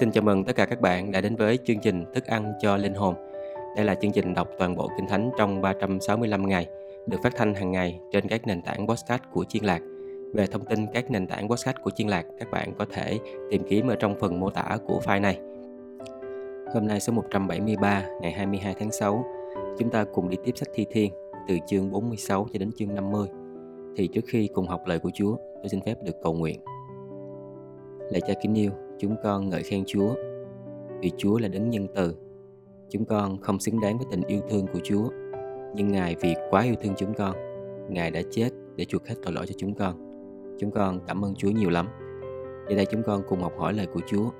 Xin chào mừng tất cả các bạn đã đến với chương trình Thức ăn cho linh hồn. Đây là chương trình đọc toàn bộ Kinh Thánh trong 365 ngày, được phát thanh hàng ngày trên các nền tảng podcast của Chiên Lạc. Về thông tin các nền tảng podcast của Chiên Lạc, các bạn có thể tìm kiếm ở trong phần mô tả của file này. Hôm nay số 173, ngày 22 tháng 6, chúng ta cùng đi tiếp sách Thi Thiên từ chương 46 cho đến chương 50. Thì trước khi cùng học lời của Chúa, tôi xin phép được cầu nguyện. Lạy cha kính yêu, chúng con ngợi khen Chúa vì Chúa là đấng nhân từ. Chúng con không xứng đáng với tình yêu thương của Chúa, nhưng Ngài vì quá yêu thương chúng con, Ngài đã chết để chuộc hết tội lỗi cho chúng con. Chúng con cảm ơn Chúa nhiều lắm. Giờ đây chúng con cùng học hỏi lời của Chúa.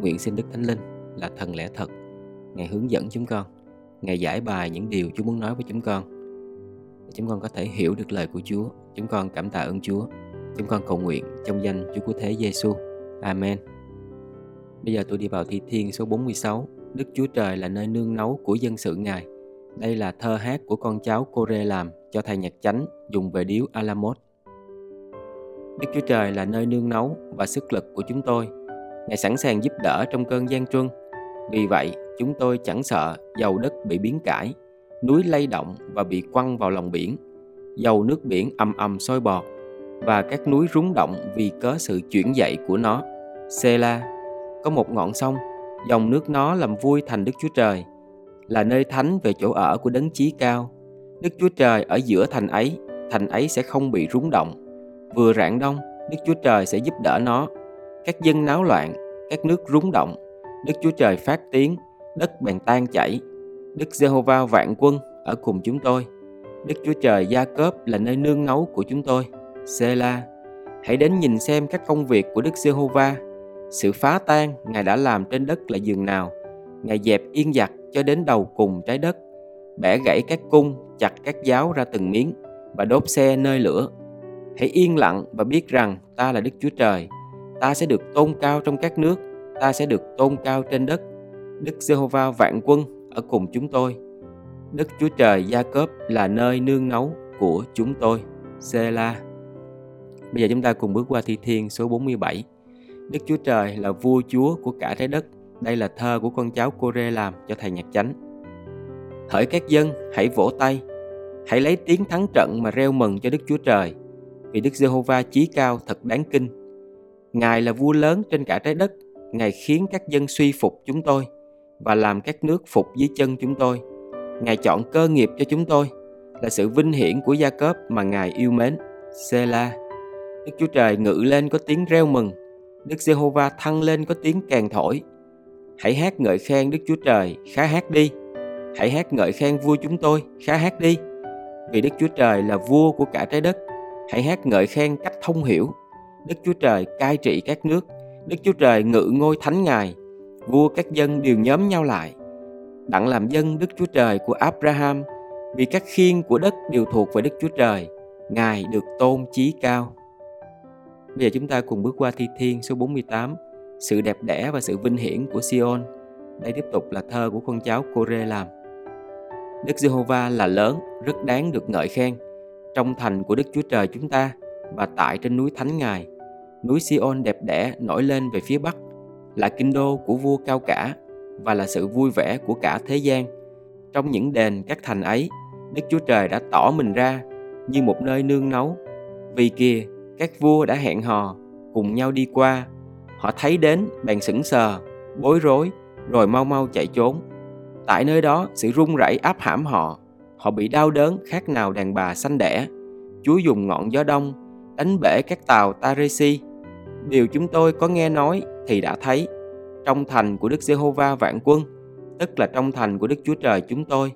Nguyện xin Đức Thánh Linh là thần lẽ thật. Ngài hướng dẫn chúng con. Ngài giải bài những điều Chúa muốn nói với chúng con. Để chúng con có thể hiểu được lời của Chúa. Chúng con cảm tạ ơn Chúa. Chúng con cầu nguyện trong danh Chúa của Thế Giêsu. Amen. Bây giờ tôi đi vào thi thiên số 46. Đức Chúa Trời là nơi nương náu của dân sự Ngài. Đây là thơ hát của con cháu Cô-rê làm cho thầy nhạc chánh dùng về điếu Alamot. Đức Chúa Trời là nơi nương náu và sức lực của chúng tôi. Ngài sẵn sàng giúp đỡ trong cơn gian truân. Vì vậy, chúng tôi chẳng sợ dầu đất bị biến cải, núi lay động và bị quăng vào lòng biển, dầu nước biển ầm ầm sôi bọt và các núi rúng động vì cớ sự chuyển dậy của nó. Sela có một ngọn sông, dòng nước nó làm vui thành Đức Chúa Trời, là nơi thánh về chỗ ở của đấng chí cao. Đức Chúa Trời ở giữa thành ấy, thành ấy sẽ không bị rúng động. Vừa rạng đông, Đức Chúa Trời sẽ giúp đỡ nó. Các dân náo loạn, các nước rúng động, Đức Chúa Trời phát tiếng, đất bèn tan chảy. Đức Giê-hô-va vạn quân ở cùng chúng tôi. Đức Chúa Trời Gia Cớp là nơi nương náu của chúng tôi. Sê-la, hãy đến nhìn xem các công việc của Đức Giê-hô-va sự phá tan Ngài đã làm trên đất là giường nào. Ngài dẹp yên giặc cho đến đầu cùng trái đất, bẻ gãy các cung, chặt các giáo ra từng miếng và đốt xe nơi lửa. Hãy yên lặng và biết rằng ta là Đức Chúa Trời. Ta sẽ được tôn cao trong các nước, ta sẽ được tôn cao trên đất. Đức Giê-hô-va vạn quân ở cùng chúng tôi. Đức Chúa Trời Gia-cốp là nơi nương náu của chúng tôi. Sê-la. Bây giờ chúng ta cùng bước qua thi thiên số 47. Đức Chúa Trời là vua chúa của cả trái đất. Đây là thơ của con cháu cô Rê làm cho thầy nhạc chánh. Hỡi các dân, hãy vỗ tay. Hãy lấy tiếng thắng trận mà reo mừng cho Đức Chúa Trời. Vì Đức Giê-hô-va chí cao thật đáng kinh. Ngài là vua lớn trên cả trái đất. Ngài khiến các dân suy phục chúng tôi và làm các nước phục dưới chân chúng tôi. Ngài chọn cơ nghiệp cho chúng tôi là sự vinh hiển của Gia Cớp mà Ngài yêu mến. Sê-la. Đức Chúa Trời ngự lên có tiếng reo mừng Đức Giê-hô-va thăng lên có tiếng kèn thổi. Hãy hát ngợi khen Đức Chúa Trời, khá hát đi. Hãy hát ngợi khen vua chúng tôi, khá hát đi. Vì Đức Chúa Trời là vua của cả trái đất. Hãy hát ngợi khen cách thông hiểu. Đức Chúa Trời cai trị các nước. Đức Chúa Trời ngự ngôi thánh ngài. Vua các dân đều nhóm nhau lại. Đặng làm dân Đức Chúa Trời của Abraham, vì các khiên của đất đều thuộc về Đức Chúa Trời. Ngài được tôn chí cao. Bây giờ chúng ta cùng bước qua thi thiên số 48, sự đẹp đẽ và sự vinh hiển của Sion. Đây tiếp tục là thơ của con cháu Cô-rê làm. Đức Giê-hô-va là lớn, rất đáng được ngợi khen. Trong thành của Đức Chúa Trời chúng ta và tại trên núi Thánh Ngài, núi Sion đẹp đẽ nổi lên về phía bắc, là kinh đô của vua cao cả và là sự vui vẻ của cả thế gian. Trong những đền các thành ấy, Đức Chúa Trời đã tỏ mình ra như một nơi nương náu. Vì kìa, các vua đã hẹn hò, cùng nhau đi qua. Họ thấy đến, bèn sững sờ, bối rối, rồi mau mau chạy trốn. Tại nơi đó, sự run rẩy áp hãm họ họ bị đau đớn khác nào đàn bà sanh đẻ. Chúa dùng ngọn gió đông, đánh bể các tàu taresi. Điều chúng tôi có nghe nói thì đã thấy. Trong thành của đức giê-hô-va vạn quân, tức là trong thành của đức chúa trời chúng tôi,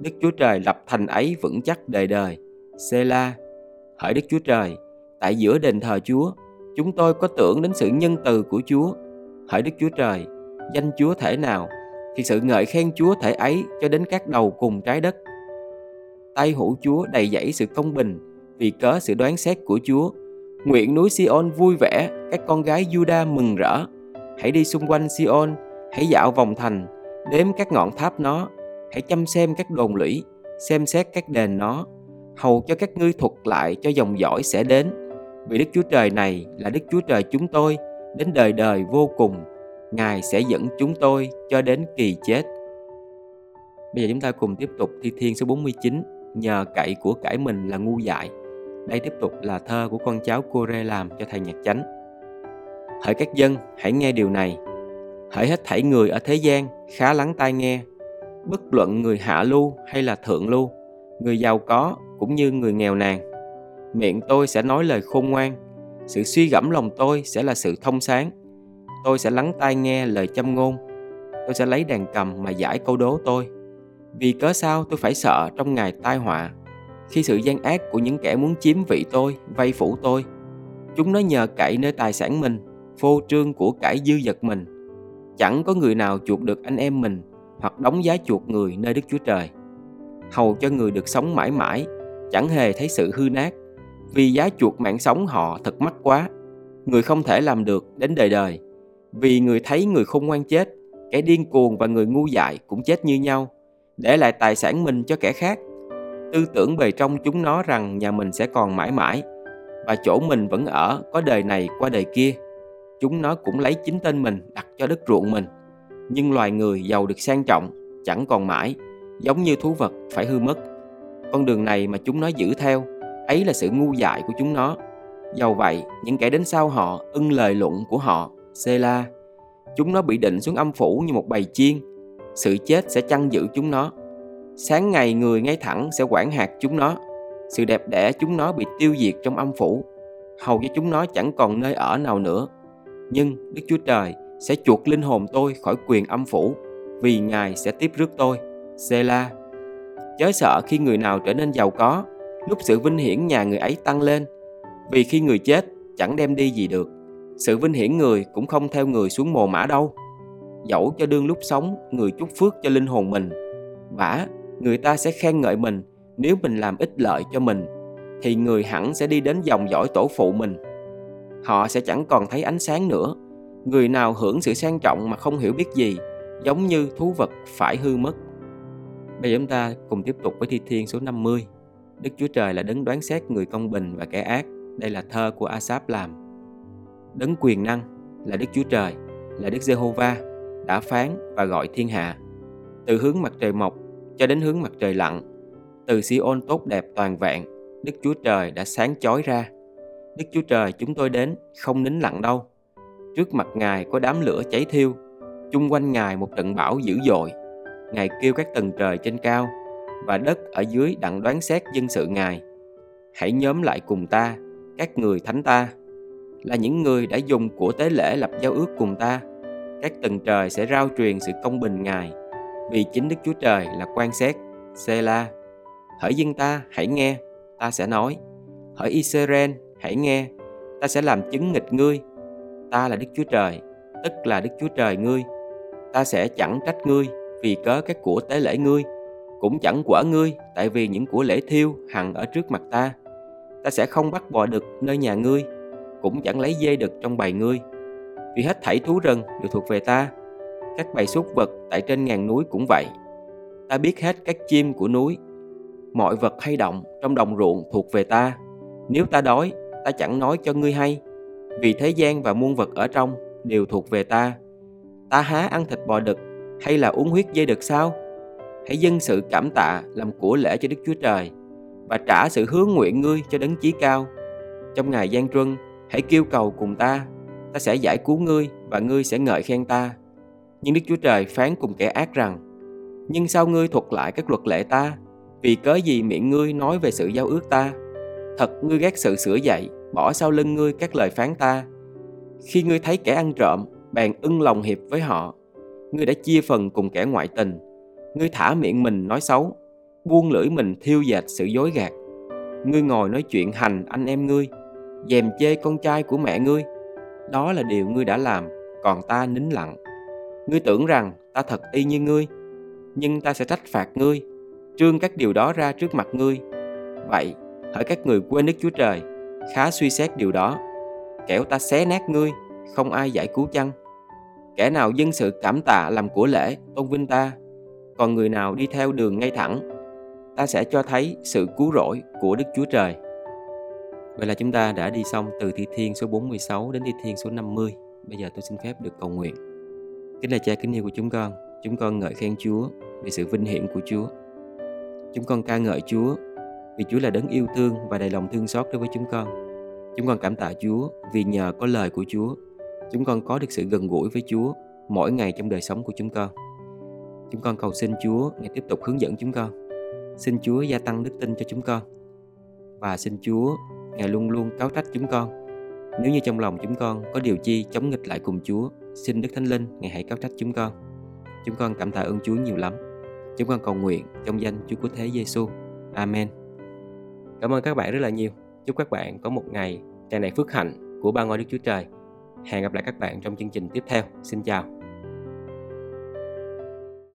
đức chúa trời lập thành ấy vững chắc đời đời. Sê-la, hỡi đức chúa trời tại giữa đền thờ Chúa, chúng tôi có tưởng đến sự nhân từ của Chúa. Hỡi Đức Chúa Trời, danh Chúa thể nào, thì sự ngợi khen Chúa thể ấy cho đến các đầu cùng trái đất. Tay hữu Chúa đầy dẫy sự công bình, vì cớ sự đoán xét của Chúa. Nguyện núi Sion vui vẻ, các con gái Juda mừng rỡ. Hãy đi xung quanh Sion, hãy dạo vòng thành, đếm các ngọn tháp nó, hãy chăm xem các đồn lũy, xem xét các đền nó, hầu cho các ngươi thuật lại cho dòng dõi sẽ đến vì Đức Chúa Trời này là Đức Chúa Trời chúng tôi, đến đời đời vô cùng. Ngài sẽ dẫn chúng tôi cho đến kỳ chết. Bây giờ chúng ta cùng tiếp tục thi thiên số 49 Nhờ cậy của cải mình là ngu dại Đây tiếp tục là thơ của con cháu cô Rê làm cho thầy nhạc chánh Hỡi các dân, hãy nghe điều này Hỡi hết thảy người ở thế gian, khá lắng tai nghe Bất luận người hạ lưu hay là thượng lưu, Người giàu có cũng như người nghèo nàn Miệng tôi sẽ nói lời khôn ngoan Sự suy gẫm lòng tôi sẽ là sự thông sáng. Tôi sẽ lắng tai nghe lời châm ngôn. Tôi sẽ lấy đàn cầm mà giải câu đố tôi. Vì cớ sao tôi phải sợ trong ngày tai họa Khi sự gian ác của những kẻ muốn chiếm vị tôi, vay phủ tôi? Chúng nó nhờ cậy nơi tài sản mình Phô trương của cải dư dật mình. Chẳng có người nào chuộc được anh em mình Hoặc đóng giá chuộc người nơi Đức Chúa Trời. Hầu cho người được sống mãi mãi Chẳng hề thấy sự hư nát. Vì giá chuộc mạng sống họ thật mắc quá Người không thể làm được đến đời đời Vì người thấy người không ngoan chết Kẻ điên cuồng và người ngu dại cũng chết như nhau để lại tài sản mình cho kẻ khác. Tư tưởng bề trong chúng nó rằng nhà mình sẽ còn mãi mãi và chỗ mình vẫn ở có đời này qua đời kia. Chúng nó cũng lấy chính tên mình đặt cho đất ruộng mình. Nhưng loài người giàu được sang trọng, chẳng còn mãi, giống như thú vật phải hư mất. Con đường này mà chúng nó giữ theo, ấy là sự ngu dại của chúng nó. Dầu vậy, những kẻ đến sau họ ưng lời luận của họ, Sela. Chúng nó bị định xuống âm phủ như một bầy chiên, sự chết sẽ chăn giữ chúng nó. Sáng ngày người ngay thẳng sẽ quản hạt chúng nó. Sự đẹp đẽ chúng nó bị tiêu diệt trong âm phủ. Hầu cho chúng nó chẳng còn nơi ở nào nữa. Nhưng Đức Chúa Trời sẽ chuộc linh hồn tôi khỏi quyền âm phủ vì Ngài sẽ tiếp rước tôi. Sela Chớ sợ khi người nào trở nên giàu có lúc sự vinh hiển nhà người ấy tăng lên, vì khi người chết chẳng đem đi gì được, sự vinh hiển người cũng không theo người xuống mồ mã đâu. Dẫu cho đương lúc sống, người chúc phước cho linh hồn mình vả người ta sẽ khen ngợi mình nếu mình làm ích lợi cho mình, thì người hẳn sẽ đi đến dòng dõi tổ phụ mình. Họ sẽ chẳng còn thấy ánh sáng nữa. Người nào hưởng sự sang trọng mà không hiểu biết gì, giống như thú vật phải hư mất. Bây giờ chúng ta cùng tiếp tục với thi thiên số 50 Đức Chúa Trời là đấng đoán xét người công bình và kẻ ác. Đây là thơ của Asap làm. Đấng quyền năng là Đức Chúa Trời, là Đức Giê-hô-va, đã phán và gọi thiên hạ. Từ hướng mặt trời mọc cho đến hướng mặt trời lặn, từ Siôn tốt đẹp toàn vẹn, Đức Chúa Trời đã sáng chói ra. Đức Chúa Trời chúng tôi đến không nín lặng đâu. Trước mặt Ngài có đám lửa cháy thiêu, chung quanh Ngài một trận bão dữ dội. Ngài kêu các tầng trời trên cao và đất ở dưới đặng đoán xét dân sự Ngài hãy nhóm lại cùng ta các người thánh ta là những người đã dùng của tế lễ lập giao ước cùng ta các tầng trời sẽ rao truyền sự công bình Ngài, vì chính Đức Chúa Trời là quan xét. Sela, hỡi dân ta hãy nghe, ta sẽ nói. Hỡi Israel, hãy nghe, ta sẽ làm chứng nghịch ngươi. Ta là Đức Chúa Trời, tức là Đức Chúa Trời ngươi. Ta sẽ chẳng trách ngươi vì cớ các của tế lễ ngươi, cũng chẳng quả ngươi tại vì những của lễ thiêu hằng ở trước mặt ta. Ta sẽ không bắt bò đực nơi nhà ngươi, cũng chẳng lấy dê đực trong bầy ngươi vì hết thảy thú rừng đều thuộc về ta. Các bầy súc vật tại trên ngàn núi cũng vậy. Ta biết hết các chim của núi. Mọi vật hay động trong đồng ruộng thuộc về ta. Nếu ta đói, ta chẳng nói cho ngươi hay. Vì thế gian và muôn vật ở trong đều thuộc về ta. Ta há ăn thịt bò đực hay là uống huyết dây đực sao? Hãy dâng sự cảm tạ làm của lễ cho Đức Chúa Trời và trả sự hướng nguyện ngươi cho đấng chí cao. Trong ngày gian truân, hãy kêu cầu cùng ta ta sẽ giải cứu ngươi và ngươi sẽ ngợi khen ta. Nhưng Đức Chúa Trời phán cùng kẻ ác rằng, nhưng sao ngươi thuật lại các luật lệ ta? Vì cớ gì miệng ngươi nói về sự giao ước ta? Thật ngươi ghét sự sửa dạy, bỏ sau lưng ngươi các lời phán ta. Khi ngươi thấy kẻ ăn trộm, bèn ưng lòng hiệp với họ. Ngươi đã chia phần cùng kẻ ngoại tình. Ngươi thả miệng mình nói xấu, buông lưỡi mình thiêu dệt sự dối gạt. Ngươi ngồi nói chuyện hành anh em ngươi, dèm chê con trai của mẹ ngươi, đó là điều ngươi đã làm, còn ta nín lặng. Ngươi tưởng rằng ta thật y như ngươi, nhưng ta sẽ trách phạt ngươi, trương các điều đó ra trước mặt ngươi. Vậy, hỡi các người quên Đức Chúa Trời, khá suy xét điều đó. Kẻo ta xé nát ngươi, không ai giải cứu chăng? Kẻ nào dân sự cảm tạ làm của lễ, tôn vinh ta, còn người nào đi theo đường ngay thẳng, ta sẽ cho thấy sự cứu rỗi của Đức Chúa Trời. Vậy là chúng ta đã đi xong từ thi thiên số 46 đến thi thiên số 50. Bây giờ tôi xin phép được cầu nguyện. Kính là cha kính yêu của chúng con, chúng con ngợi khen Chúa vì sự vinh hiển của Chúa. Chúng con ca ngợi Chúa vì Chúa là đấng yêu thương và đầy lòng thương xót đối với chúng con. Chúng con cảm tạ Chúa vì nhờ có lời của Chúa, chúng con có được sự gần gũi với Chúa mỗi ngày trong đời sống của chúng con. Chúng con cầu xin Chúa ngày tiếp tục hướng dẫn chúng con. Xin Chúa gia tăng đức tin cho chúng con. Và xin Chúa Ngài luôn luôn cáo trách chúng con. Nếu như trong lòng chúng con có điều chi chống nghịch lại cùng Chúa, xin Đức Thánh Linh Ngài hãy cáo trách chúng con. Chúng con cảm tạ ơn Chúa nhiều lắm. Chúng con cầu nguyện trong danh Chúa của Thế Giêsu. Amen. Cảm ơn các bạn rất là nhiều. Chúc các bạn có một ngày tràn đầy phước hạnh của ba ngôi Đức Chúa Trời. Hẹn gặp lại các bạn trong chương trình tiếp theo. Xin chào.